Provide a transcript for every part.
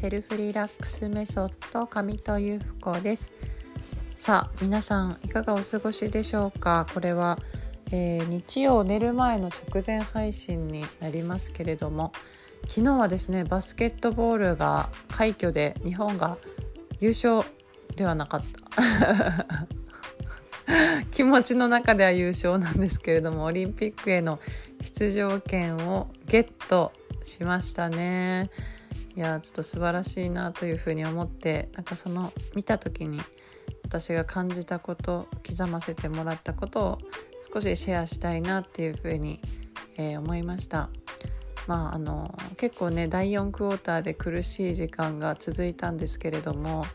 セルフリラックスメソッド上戸由布子です。さあ皆さんいかがお過ごしでしょうか？これは、えー、日曜寝る前の直前配信になりますけれども昨日はですねバスケットボールが快挙で日本が優勝ではなかった。気持ちの中では優勝なんですけれどもオリンピックへの出場権をゲットしましたね。いやちょっと素晴らしいなというふうに思ってなんかその見た時に私が感じたこと刻ませてもらったことを少しシェアしたいなっていうふうに、えー、思いました。まああの結構ね第4クォーターで苦しい時間が続いたんですけれども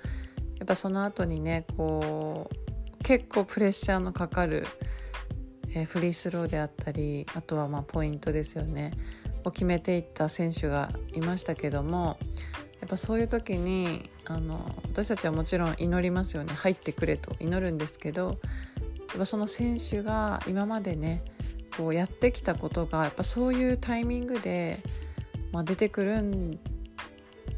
やっぱその後にねこう結構プレッシャーのかかる、えー、フリースローであったりあとはまポイントですよね。を決めていった選手がいましたけどもやっぱそういう時にあの私たちはもちろん祈りますよね。入ってくれと祈るんですけどやっぱその選手が今までねこうやってきたことがやっぱそういうタイミングで、まあ、出てくるん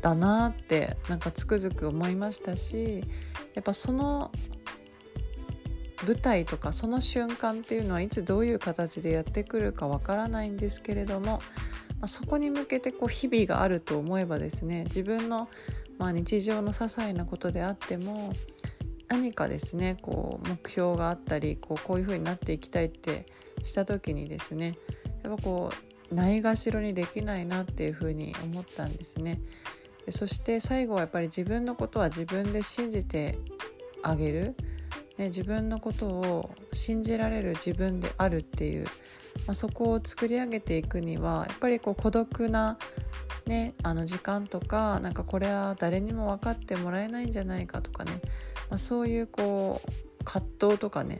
だなってなんかつくづく思いましたしやっぱその舞台とかその瞬間っていうのはいつどういう形でやってくるかわからないんですけれどもま、そこに向けてこう日々があると思えばですね自分のまあ日常の些細なことであっても何かですねこう目標があったりこうこういうふうになっていきたいってした時にですねやっぱこうないがしろにできないなっていうふうに思ったんですね。でそして最後はやっぱり自分のことは自分で信じてあげる、ね、自分のことを信じられる自分であるっていうまあ、そこを作り上げていくにはやっぱりこう孤独な、ね、あの時間とかなんかこれは誰にも分かってもらえないんじゃないかとかね、まあ、そういうこう葛藤とかね、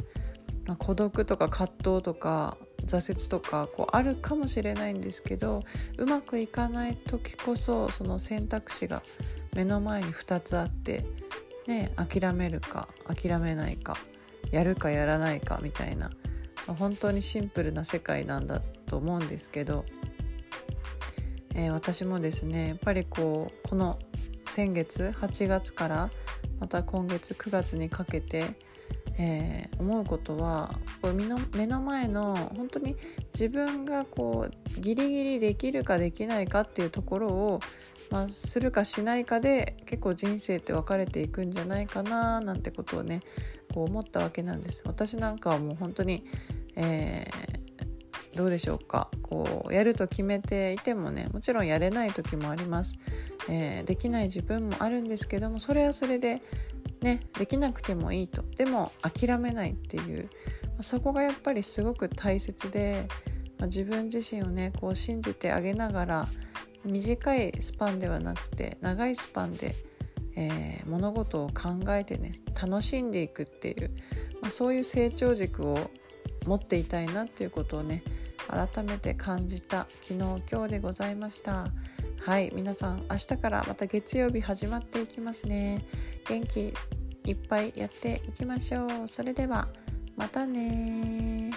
まあ、孤独とか葛藤とか挫折とかこうあるかもしれないんですけどうまくいかない時こそその選択肢が目の前に2つあって、ね、諦めるか諦めないかやるかやらないかみたいな本当にシンプルな世界なんだと思うんですけど、えー、私もですねやっぱりこうこの先月8月からまた今月9月にかけて、えー、思うことはこう目の目の前の本当に自分がこうギリギリできるかできないかっていうところを、まあ、するかしないかで結構人生って分かれていくんじゃないかななんてことをねこう思ったわけなんです。私なんかはもう本当に、えー、どうでしょうか。こうやると決めていてもねもちろんやれない時もあります、えー、できない自分もあるんですけどもそれはそれでねできなくてもいいと。でも諦めないっていう。そこがやっぱりすごく大切で、まあ、自分自身をねこう信じてあげながら短いスパンではなくて長いスパンでえー、物事を考えてね楽しんでいくっていう、まあ、そういう成長軸を持っていたいなっていうことをね改めて感じた昨日今日でございました。はい皆さん明日からまた月曜日始まっていきますね。元気いっぱいやっていきましょう。それではまたね